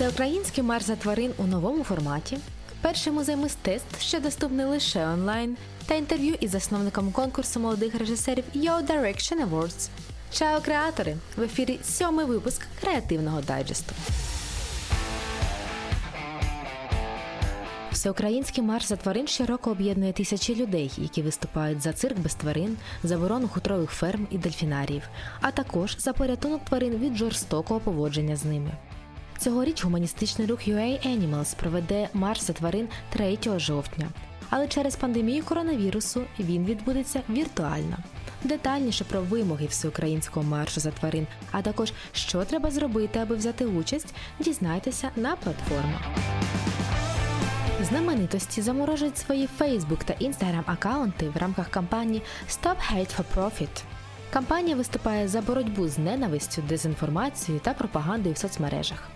Всеукраїнський марш за тварин у новому форматі, перший музей мистецтв, що доступний лише онлайн, та інтерв'ю із засновником конкурсу молодих режисерів Yo Direction Awards. Чао, креатори! В ефірі сьомий випуск креативного дайджесту. Всеукраїнський марш за тварин щороку об'єднує тисячі людей, які виступають за цирк без тварин, заборону хутрових ферм і дельфінаріїв, а також за порятунок тварин від жорстокого поводження з ними. Цьогоріч гуманістичний рух UA Animals проведе марш за тварин 3 жовтня, але через пандемію коронавірусу він відбудеться віртуально. Детальніше про вимоги всеукраїнського маршу за тварин, а також що треба зробити, аби взяти участь, дізнайтеся на платформах. Знаменитості заморожують свої Facebook та Instagram аккаунти в рамках кампанії Stop Hate for Profit. Кампанія виступає за боротьбу з ненавистю, дезінформацією та пропагандою в соцмережах.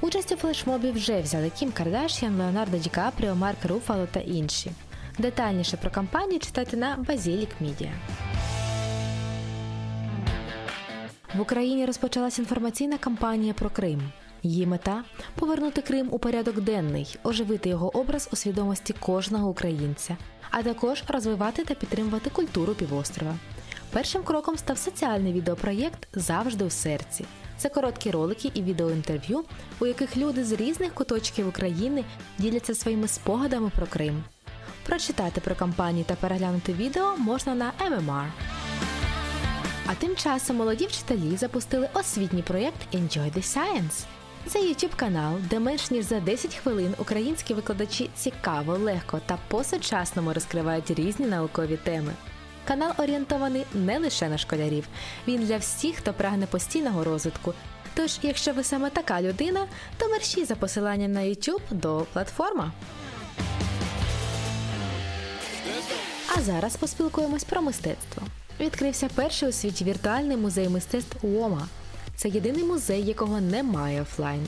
Участь у флешмобі вже взяли Кім Кардашян, Леонардо Ді Капріо, Марк Руфало та інші. Детальніше про кампанію читайте на Базілік Мідіа. В Україні розпочалась інформаційна кампанія про Крим. Її мета повернути Крим у порядок денний, оживити його образ у свідомості кожного українця, а також розвивати та підтримувати культуру півострова. Першим кроком став соціальний відеопроєкт Завжди у серці. Це короткі ролики і відеоінтерв'ю, у яких люди з різних куточків України діляться своїми спогадами про Крим. Прочитати про кампанію та переглянути відео можна на MMR. А тим часом молоді вчителі запустили освітній проєкт Enjoy the Science. Це youtube канал, де менш ніж за 10 хвилин українські викладачі цікаво, легко та по-сучасному розкривають різні наукові теми. Канал орієнтований не лише на школярів, він для всіх, хто прагне постійного розвитку. Тож, якщо ви саме така людина, то мерщі за посиланням на YouTube до платформа. А зараз поспілкуємось про мистецтво. Відкрився перший у світі віртуальний музей мистецтв УОМА. Це єдиний музей, якого немає офлайн.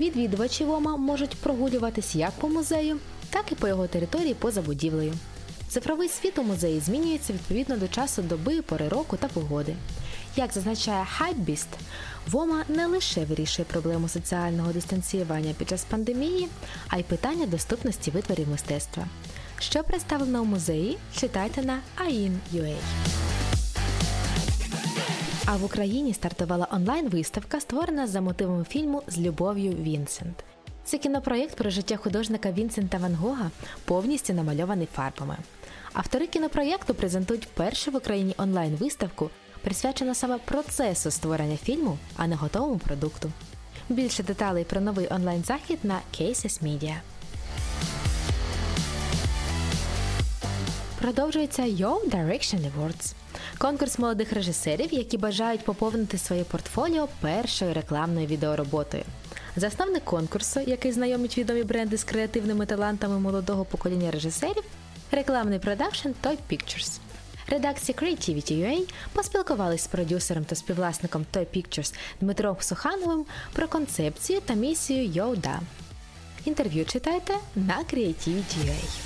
Відвідувачі ВОМА можуть прогулюватись як по музею, так і по його території поза будівлею. Цифровий світ у музеї змінюється відповідно до часу доби, пори року та погоди. Як зазначає Hypebeast, ВОМА не лише вирішує проблему соціального дистанціювання під час пандемії, а й питання доступності витворів мистецтва. Що представлено у музеї, читайте на AIN.ua. А в Україні стартувала онлайн-виставка, створена за мотивом фільму З любов'ю Вінсент. Це кінопроєкт про життя художника Вінсента Ван Гога, повністю намальований фарбами. Автори кінопроєкту презентують першу в Україні онлайн-виставку, присвячену саме процесу створення фільму, а не готовому продукту. Більше деталей про новий онлайн-захід на Cases Media. Продовжується Yo Direction Awards – конкурс молодих режисерів, які бажають поповнити своє портфоліо першою рекламною відеороботою. Засновник конкурсу, який знайомить відомі бренди з креативними талантами молодого покоління режисерів, рекламний продакшн Toy Pictures. Редакція Creativity.ua поспілкувалися з продюсером та співвласником Toy Pictures Дмитром Сухановим про концепцію та місію Йоуда. Інтерв'ю читайте на Creativity.ua.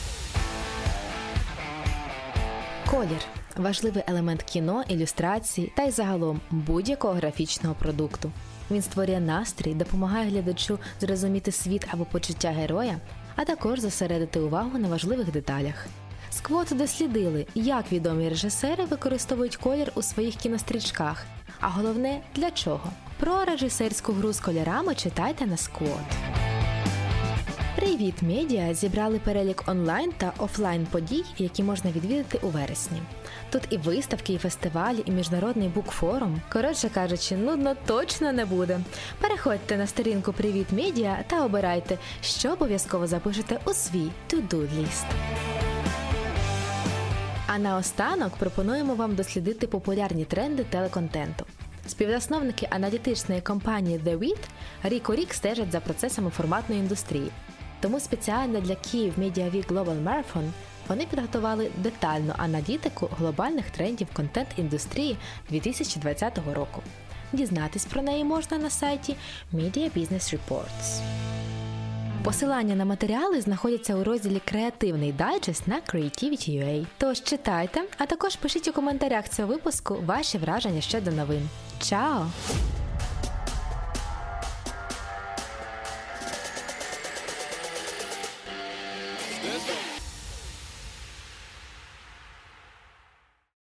Колір важливий елемент кіно, ілюстрації та й загалом будь-якого графічного продукту. Він створює настрій, допомагає глядачу зрозуміти світ або почуття героя, а також зосередити увагу на важливих деталях. Сквот дослідили, як відомі режисери використовують колір у своїх кінострічках, а головне для чого. Про режисерську гру з кольорами читайте на Сквот. Привіт медіа зібрали перелік онлайн та офлайн подій, які можна відвідати у вересні. Тут і виставки, і фестивалі, і міжнародний букфорум. Коротше кажучи, нудно точно не буде. Переходьте на сторінку Привіт Медіа та обирайте, що обов'язково запишете у свій to-do list. А наостанок пропонуємо вам дослідити популярні тренди телеконтенту. Співзасновники аналітичної компанії The Wit рік у рік стежать за процесами форматної індустрії. Тому спеціально для Київ Media Week Global Marathon вони підготували детальну аналітику глобальних трендів контент-індустрії 2020 року. Дізнатись про неї можна на сайті Media Business Reports. Посилання на матеріали знаходяться у розділі Креативний дайджест на Creativity.ua. Тож читайте, а також пишіть у коментарях цього випуску ваші враження щодо новин. Чао!